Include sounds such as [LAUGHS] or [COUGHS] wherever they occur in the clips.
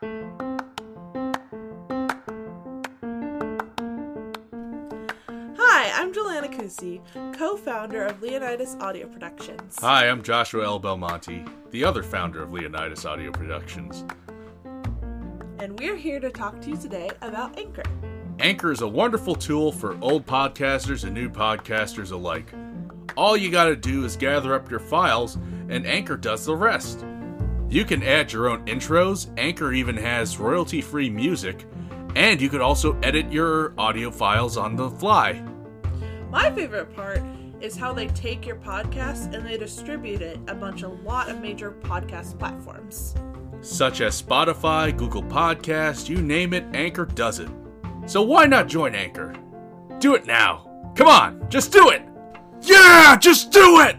Hi, I'm Jelena Kusi, co-founder of Leonidas Audio Productions. Hi, I'm Joshua L. Belmonte, the other founder of Leonidas Audio Productions. And we're here to talk to you today about Anchor. Anchor is a wonderful tool for old podcasters and new podcasters alike. All you gotta do is gather up your files, and Anchor does the rest. You can add your own intros, Anchor even has royalty free music, and you can also edit your audio files on the fly. My favorite part is how they take your podcast and they distribute it a bunch a lot of major podcast platforms. Such as Spotify, Google Podcasts, you name it, Anchor does it. So why not join Anchor? Do it now. Come on, just do it. Yeah, just do it.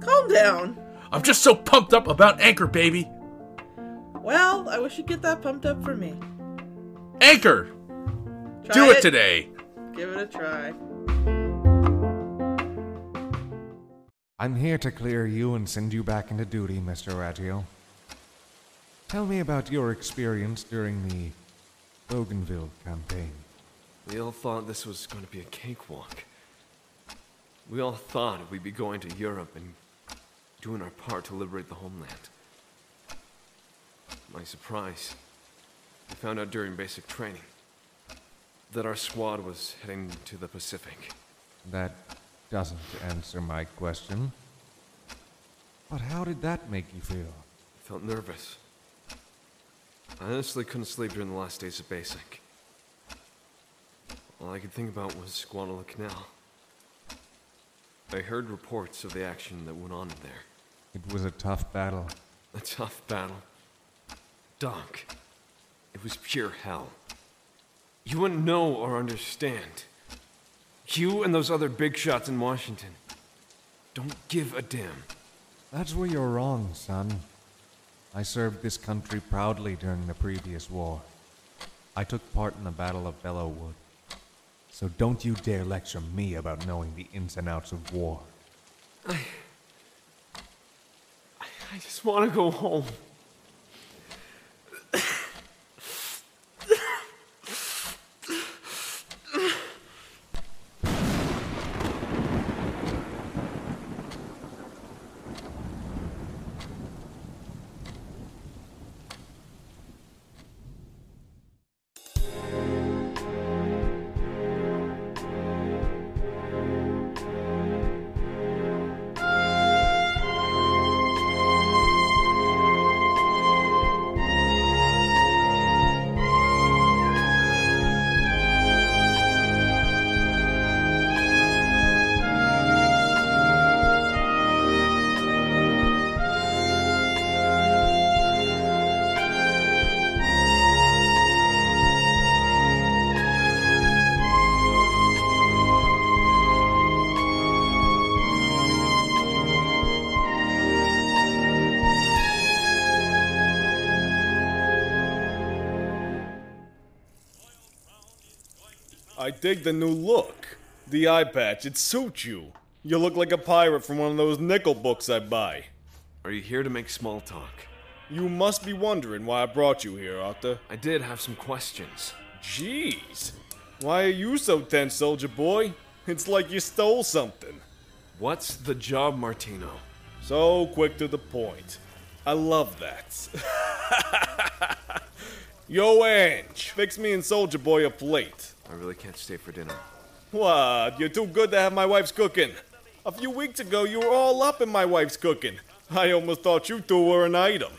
Calm down. I'm just so pumped up about Anchor, baby. Well, I wish you'd get that pumped up for me. Anchor, Try do it today. Give it a try. I'm here to clear you and send you back into duty, Mr. Raggio. Tell me about your experience during the Bougainville campaign. We all thought this was going to be a cakewalk. We all thought we'd be going to Europe and doing our part to liberate the homeland. My surprise, we found out during basic training that our squad was heading to the Pacific. That doesn't answer my question. But how did that make you feel? I felt nervous. I honestly couldn't sleep during the last days of basic. All I could think about was Guadalcanal. I heard reports of the action that went on in there. It was a tough battle. A tough battle. Doc, it was pure hell. You wouldn't know or understand. You and those other big shots in Washington don't give a damn. That's where you're wrong, son. I served this country proudly during the previous war. I took part in the Battle of Belleau Wood. So don't you dare lecture me about knowing the ins and outs of war. I just want to go home. I dig the new look. The eye patch, it suits you. You look like a pirate from one of those nickel books I buy. Are you here to make small talk? You must be wondering why I brought you here, Arthur. I did have some questions. Jeez. Why are you so tense, soldier boy? It's like you stole something. What's the job, Martino? So quick to the point. I love that. [LAUGHS] Yo, Ange, fix me and Soldier Boy a plate. I really can't stay for dinner. What? You're too good to have my wife's cooking. A few weeks ago, you were all up in my wife's cooking. I almost thought you two were an item.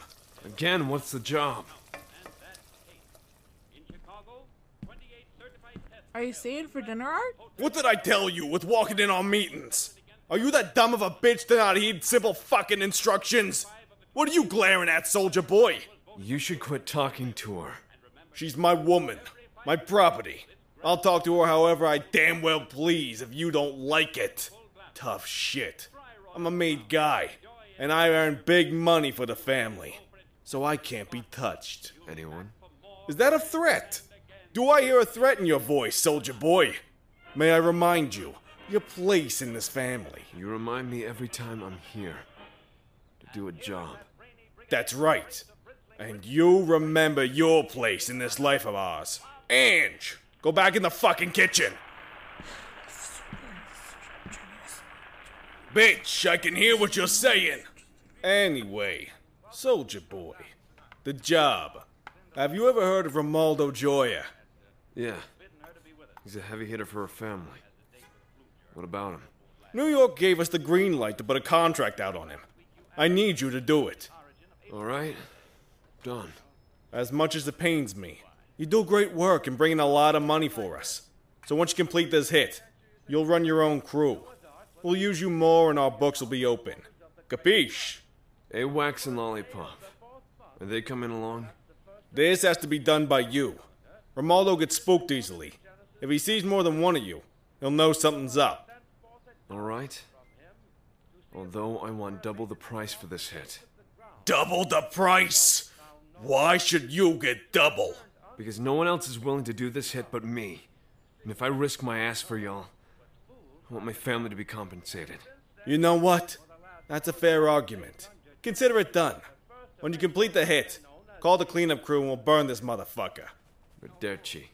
Again, what's the job? Are you staying for dinner, Art? What did I tell you with walking in on meetings? Are you that dumb of a bitch to not heed simple fucking instructions? What are you glaring at, soldier boy? You should quit talking to her. She's my woman, my property. I'll talk to her however I damn well please if you don't like it. Tough shit. I'm a made guy, and I earn big money for the family, so I can't be touched. Anyone? Is that a threat? Do I hear a threat in your voice, soldier boy? May I remind you, your place in this family. You remind me every time I'm here to do a job. That's right. And you remember your place in this life of ours. Ange, go back in the fucking kitchen. Bitch, I can hear what you're saying. Anyway, soldier boy, the job. Have you ever heard of Romaldo Joya? Yeah. He's a heavy hitter for a family. What about him? New York gave us the green light to put a contract out on him. I need you to do it. All right. Done. As much as it pains me, you do great work and bring in a lot of money for us. So once you complete this hit, you'll run your own crew. We'll use you more and our books will be open. Capiche? A Wax and Lollipop. Are they coming along? This has to be done by you. Romaldo gets spooked easily. If he sees more than one of you, he'll know something's up. All right. Although I want double the price for this hit. Double the price? Why should you get double? Because no one else is willing to do this hit but me. And if I risk my ass for y'all, I want my family to be compensated. You know what? That's a fair argument. Consider it done. When you complete the hit, call the cleanup crew and we'll burn this motherfucker. Berderci.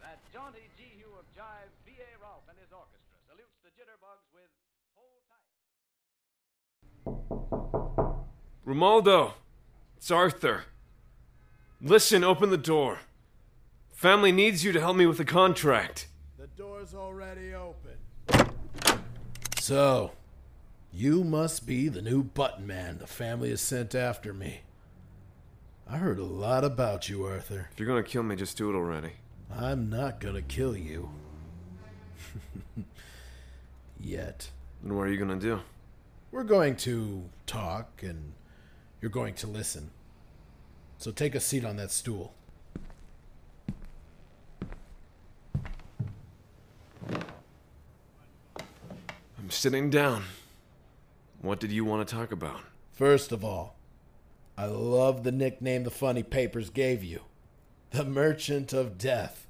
That jaunty G of Jive, B.A. Rolfe and his orchestra salutes the jitterbugs with Hold Tight. Romaldo! It's Arthur. Listen, open the door. Family needs you to help me with the contract. The door's already open. So, you must be the new button man the family has sent after me. I heard a lot about you, Arthur. If you're gonna kill me, just do it already. I'm not gonna kill you. [LAUGHS] Yet. Then what are you gonna do? We're going to talk, and you're going to listen. So take a seat on that stool. I'm sitting down. What did you want to talk about? First of all, I love the nickname the funny papers gave you the Merchant of Death.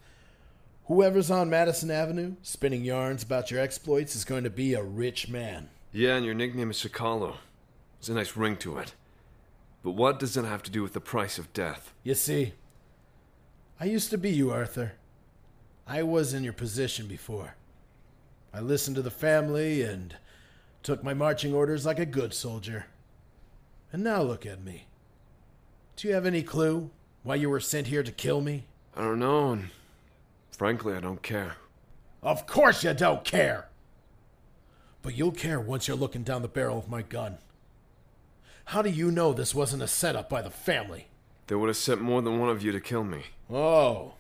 Whoever's on Madison Avenue spinning yarns about your exploits is going to be a rich man. Yeah, and your nickname is Chicalo. It's a nice ring to it. But what does it have to do with the price of death? You see, I used to be you, Arthur. I was in your position before. I listened to the family and took my marching orders like a good soldier. And now look at me. Do you have any clue why you were sent here to kill me? I don't know, and frankly, I don't care. Of course you don't care! But you'll care once you're looking down the barrel of my gun. How do you know this wasn't a setup by the family? They would have sent more than one of you to kill me. Oh,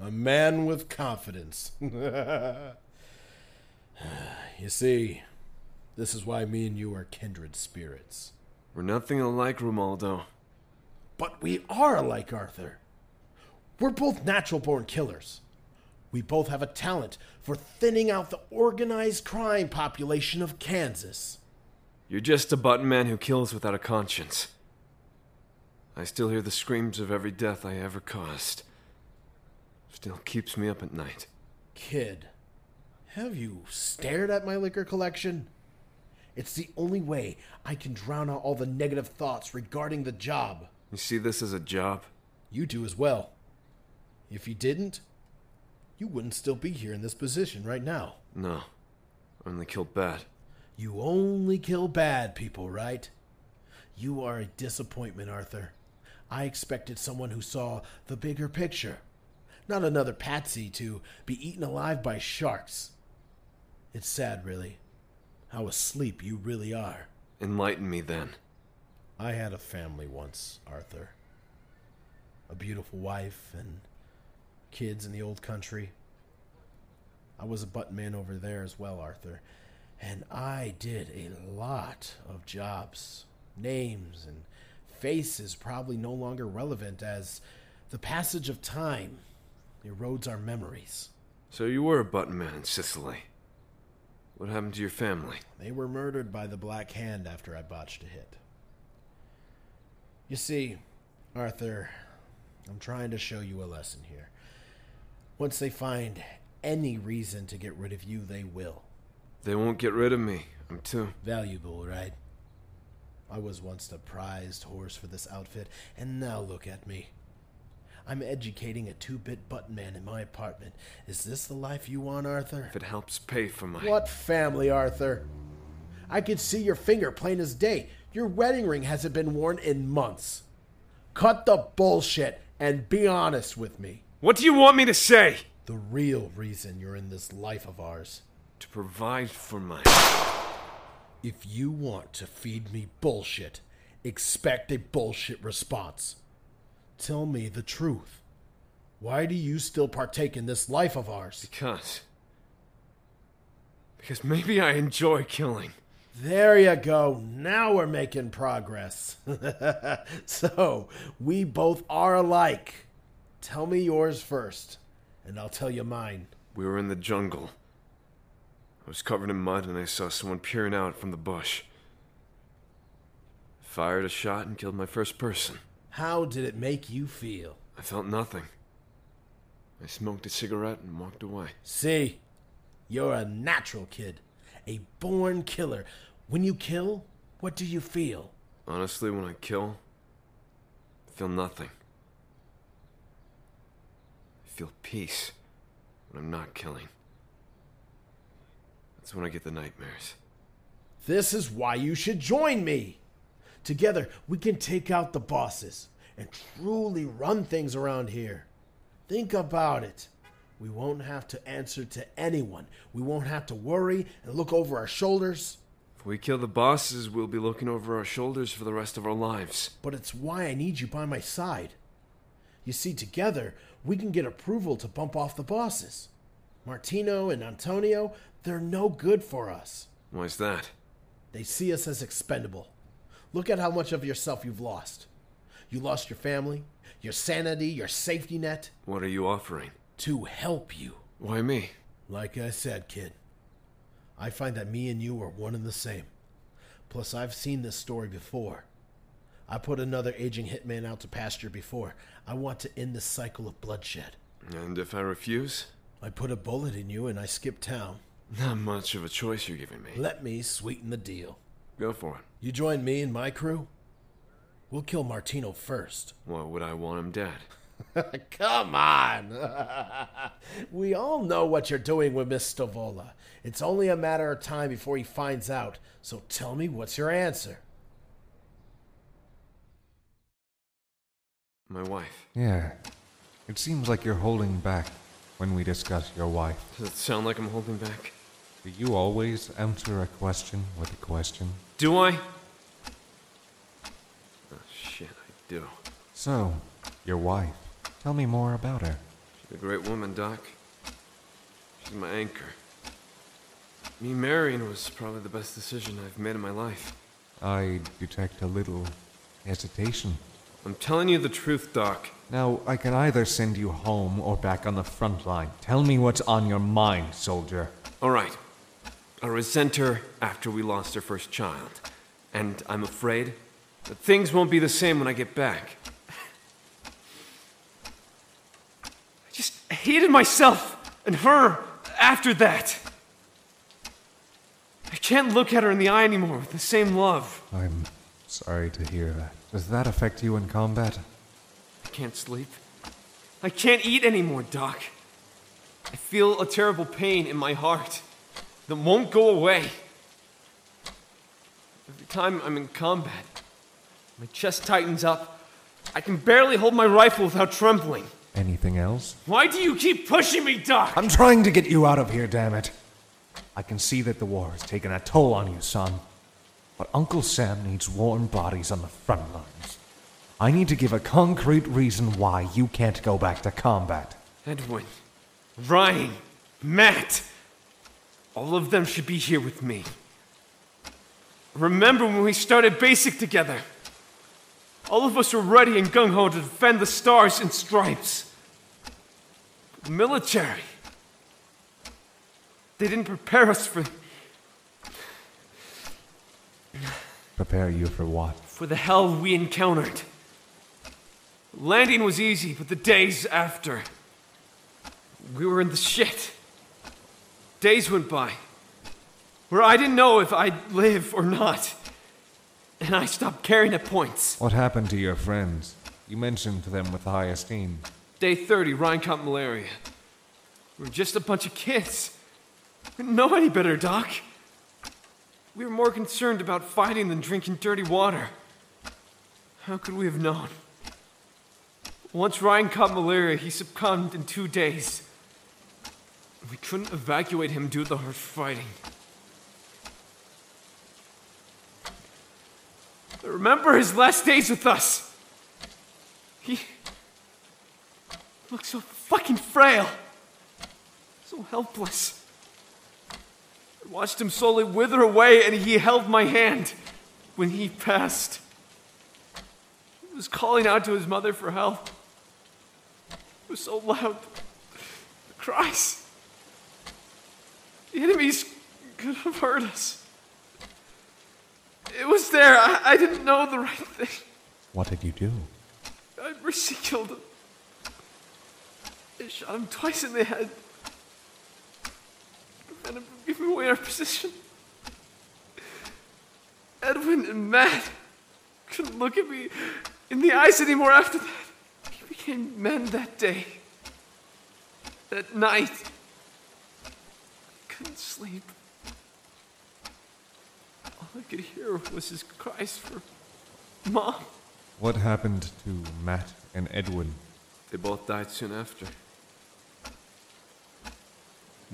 a man with confidence. [LAUGHS] you see, this is why me and you are kindred spirits. We're nothing alike, Romaldo. But we are alike, Arthur. We're both natural born killers. We both have a talent for thinning out the organized crime population of Kansas. You're just a button man who kills without a conscience. I still hear the screams of every death I ever caused. Still keeps me up at night. Kid, have you stared at my liquor collection? It's the only way I can drown out all the negative thoughts regarding the job. You see this as a job? You do as well. If you didn't, you wouldn't still be here in this position right now. No. I only killed bad. You only kill bad people, right? You are a disappointment, Arthur. I expected someone who saw the bigger picture, not another patsy to be eaten alive by sharks. It's sad, really, how asleep you really are. Enlighten me then. I had a family once, Arthur. A beautiful wife and kids in the old country. I was a button man over there as well, Arthur. And I did a lot of jobs. Names and faces probably no longer relevant as the passage of time erodes our memories. So you were a button man in Sicily. What happened to your family? They were murdered by the Black Hand after I botched a hit. You see, Arthur, I'm trying to show you a lesson here. Once they find any reason to get rid of you, they will. They won't get rid of me. I'm too. Valuable, right? I was once the prized horse for this outfit, and now look at me. I'm educating a two bit button man in my apartment. Is this the life you want, Arthur? If it helps pay for my. What family, Arthur? I could see your finger plain as day. Your wedding ring hasn't been worn in months. Cut the bullshit and be honest with me. What do you want me to say? The real reason you're in this life of ours. To provide for my. If you want to feed me bullshit, expect a bullshit response. Tell me the truth. Why do you still partake in this life of ours? Because. Because maybe I enjoy killing. There you go. Now we're making progress. [LAUGHS] so, we both are alike. Tell me yours first, and I'll tell you mine. We were in the jungle. I was covered in mud and I saw someone peering out from the bush. Fired a shot and killed my first person. How did it make you feel? I felt nothing. I smoked a cigarette and walked away. See, you're a natural kid, a born killer. When you kill, what do you feel? Honestly, when I kill, I feel nothing. I feel peace when I'm not killing. That's when I get the nightmares. This is why you should join me. Together, we can take out the bosses and truly run things around here. Think about it. We won't have to answer to anyone. We won't have to worry and look over our shoulders. If we kill the bosses, we'll be looking over our shoulders for the rest of our lives. But it's why I need you by my side. You see, together, we can get approval to bump off the bosses. Martino and Antonio, they're no good for us. Why's that? They see us as expendable. Look at how much of yourself you've lost. You lost your family, your sanity, your safety net What are you offering? to help you. Why me? Like I said, kid, I find that me and you are one and the same. Plus, I've seen this story before. I put another aging hitman out to pasture before. I want to end this cycle of bloodshed. And if I refuse? I put a bullet in you and I skip town. Not much of a choice you're giving me. Let me sweeten the deal. Go for it. You join me and my crew? We'll kill Martino first. Why would I want him dead? [LAUGHS] Come on! [LAUGHS] we all know what you're doing with Miss Stavola. It's only a matter of time before he finds out. So tell me what's your answer? My wife. Yeah. It seems like you're holding back when we discuss your wife. Does it sound like I'm holding back? Do you always answer a question with a question? Do I? Oh, shit, I do. So, your wife. Tell me more about her. She's a great woman, Doc. She's my anchor. Me marrying was probably the best decision I've made in my life. I detect a little hesitation. I'm telling you the truth, Doc. Now, I can either send you home or back on the front line. Tell me what's on your mind, soldier. All right. I resent her after we lost our first child. And I'm afraid that things won't be the same when I get back. I just hated myself and her after that. I can't look at her in the eye anymore with the same love. I'm sorry to hear that. Does that affect you in combat? I can't sleep. I can't eat anymore, Doc. I feel a terrible pain in my heart that won't go away. Every time I'm in combat, my chest tightens up. I can barely hold my rifle without trembling. Anything else? Why do you keep pushing me, Doc? I'm trying to get you out of here, damn it. I can see that the war has taken a toll on you, son. But Uncle Sam needs warm bodies on the front lines. I need to give a concrete reason why you can't go back to combat. Edwin, Ryan, Matt. All of them should be here with me. Remember when we started basic together? All of us were ready and gung ho to defend the stars and stripes. The military. They didn't prepare us for, Prepare you for what? for the hell we encountered. Landing was easy, but the days after. We were in the shit. Days went by where I didn't know if I'd live or not. and I stopped caring at points. What happened to your friends? You mentioned them with high esteem. Day 30, Ryan caught malaria. We were just a bunch of kids. We didn't know any better, Doc. We were more concerned about fighting than drinking dirty water. How could we have known? Once Ryan caught malaria, he succumbed in two days. We couldn't evacuate him due to the harsh fighting. Remember his last days with us. He looked so fucking frail, so helpless. I watched him slowly wither away, and he held my hand when he passed. He was calling out to his mother for help. It was so loud. The cries. The enemies could have heard us. It was there. I, I didn't know the right thing. What did you do? I mercy killed him. I shot him twice in the head. Prevent him from away our position. Edwin and Matt couldn't look at me in the eyes anymore after that. We became men that day. That night. I couldn't sleep. All I could hear was his cries for Mom. What happened to Matt and Edwin? They both died soon after.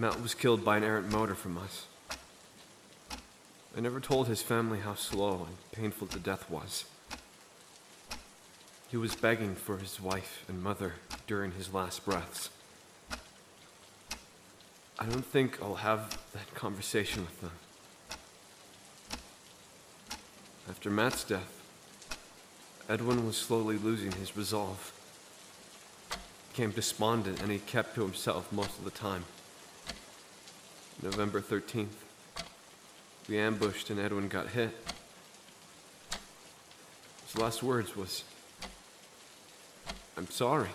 Matt was killed by an errant mortar from us. I never told his family how slow and painful the death was. He was begging for his wife and mother during his last breaths. I don't think I'll have that conversation with them. After Matt's death, Edwin was slowly losing his resolve. He Became despondent and he kept to himself most of the time. November 13th, we ambushed and Edwin got hit. His last words was, I'm sorry.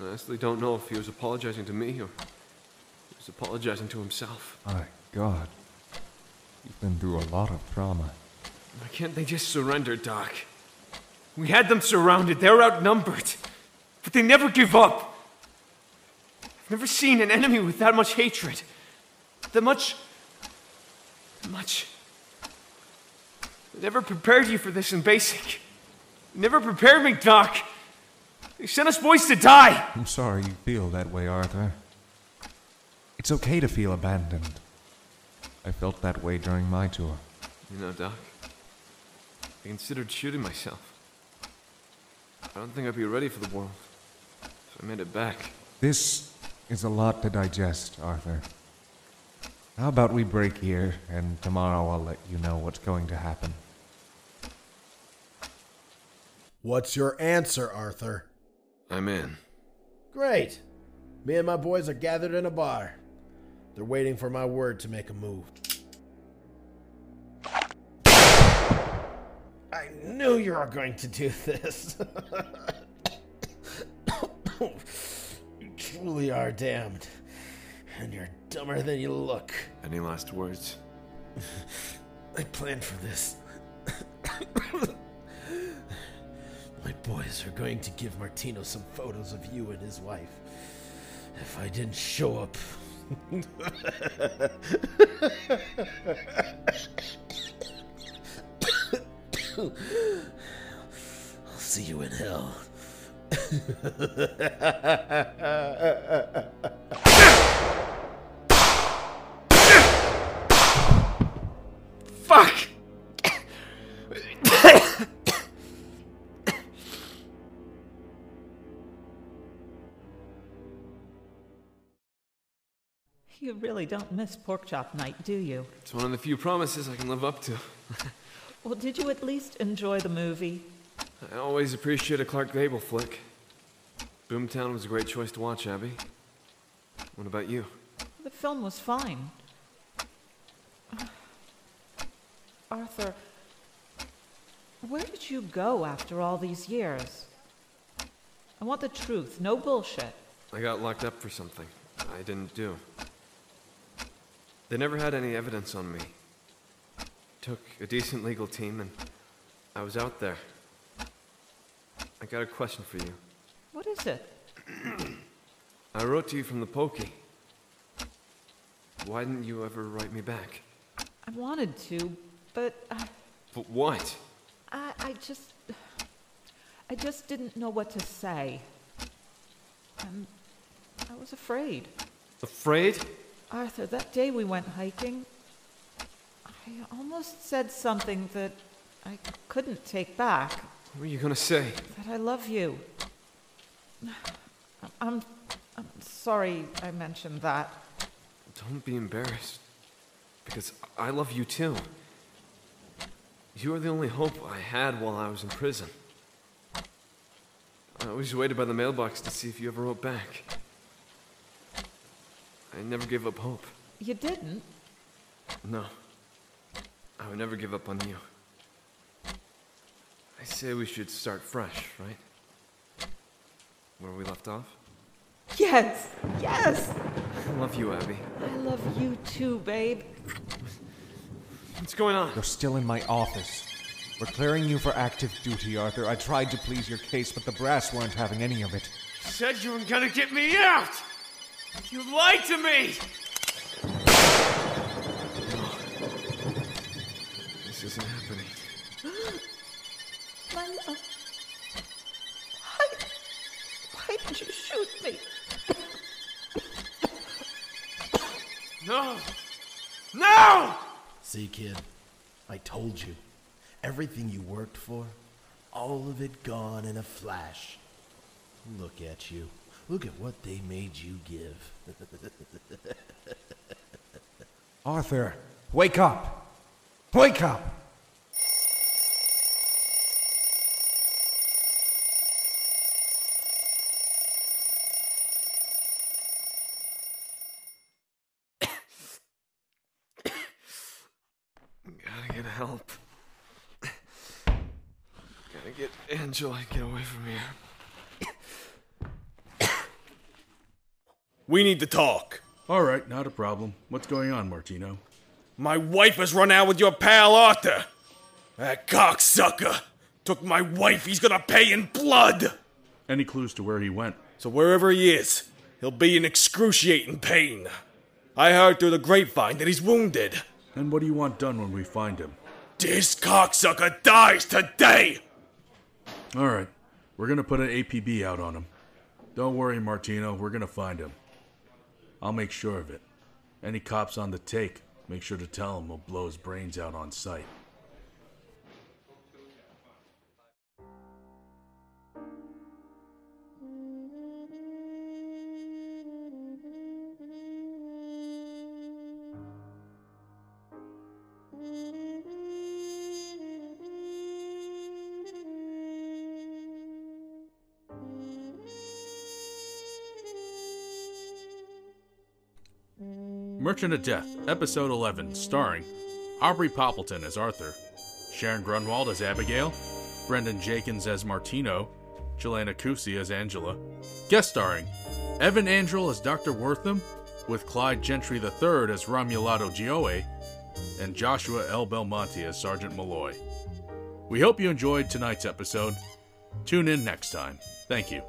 I honestly don't know if he was apologizing to me or he was apologizing to himself. My God. You've been through a lot of trauma. Why can't they just surrender, Doc? We had them surrounded, they're outnumbered. But they never give up. I've never seen an enemy with that much hatred. That much. much. They never prepared you for this in basic. They never prepared me, Doc. They sent us boys to die. I'm sorry you feel that way, Arthur. It's okay to feel abandoned. I felt that way during my tour. You know, Doc, I considered shooting myself. I don't think I'd be ready for the world. So I made it back. This is a lot to digest, Arthur. How about we break here, and tomorrow I'll let you know what's going to happen. What's your answer, Arthur? I'm in. Great. Me and my boys are gathered in a bar. They're waiting for my word to make a move. I knew you were going to do this. [COUGHS] [COUGHS] you truly are damned. And you're dumber than you look. Any last words? [LAUGHS] I planned for this. [COUGHS] My boys are going to give Martino some photos of you and his wife. If I didn't show up. [COUGHS] [COUGHS] I'll see you in hell. Fuck! You really don't miss pork chop night, do you? It's one of the few promises I can live up to. [LAUGHS] Well, did you at least enjoy the movie? I always appreciate a Clark Gable flick. Boomtown was a great choice to watch, Abby. What about you? The film was fine. Uh, Arthur, where did you go after all these years? I want the truth, no bullshit. I got locked up for something I didn't do. They never had any evidence on me. took a decent legal team and I was out there. I got a question for you. What is it? [CLEARS THROAT] I wrote to you from the pokey. Why didn't you ever write me back? I wanted to, but I, But what? I, I just. I just didn't know what to say. And I was afraid. Afraid? Arthur, that day we went hiking, I almost said something that I couldn't take back. What were you gonna say? That I love you. I'm, I'm sorry I mentioned that. Don't be embarrassed. Because I love you too. You are the only hope I had while I was in prison. I always waited by the mailbox to see if you ever wrote back. I never gave up hope. You didn't? No. I would never give up on you. I say we should start fresh, right? Where we left off? Yes, yes! I [LAUGHS] love you, Abby. I love you too, babe. What's going on? You're still in my office. We're clearing you for active duty, Arthur. I tried to please your case, but the brass weren't having any of it. Said you were gonna get me out! You lied to me! [SIGHS] This isn't happening. Kid, I told you. Everything you worked for, all of it gone in a flash. Look at you. Look at what they made you give. [LAUGHS] Arthur, wake up! Wake up! Gotta get help. Gotta get Angela, get away from here. We need to talk. All right, not a problem. What's going on, Martino? My wife has run out with your pal Arthur. That cocksucker took my wife. He's gonna pay in blood. Any clues to where he went? So wherever he is, he'll be in excruciating pain. I heard through the grapevine that he's wounded. And what do you want done when we find him? This cocksucker dies today. All right, we're gonna put an APB out on him. Don't worry, Martino, we're gonna find him. I'll make sure of it. Any cops on the take, make sure to tell him we'll blow his brains out on sight. Merchant of Death, Episode 11, starring Aubrey Poppleton as Arthur, Sharon Grunwald as Abigail, Brendan Jenkins as Martino, Jelena Kusi as Angela. Guest starring Evan Andrel as Dr. Wortham, with Clyde Gentry III as Romulato Gioe, and Joshua L. Belmonte as Sergeant Malloy. We hope you enjoyed tonight's episode. Tune in next time. Thank you.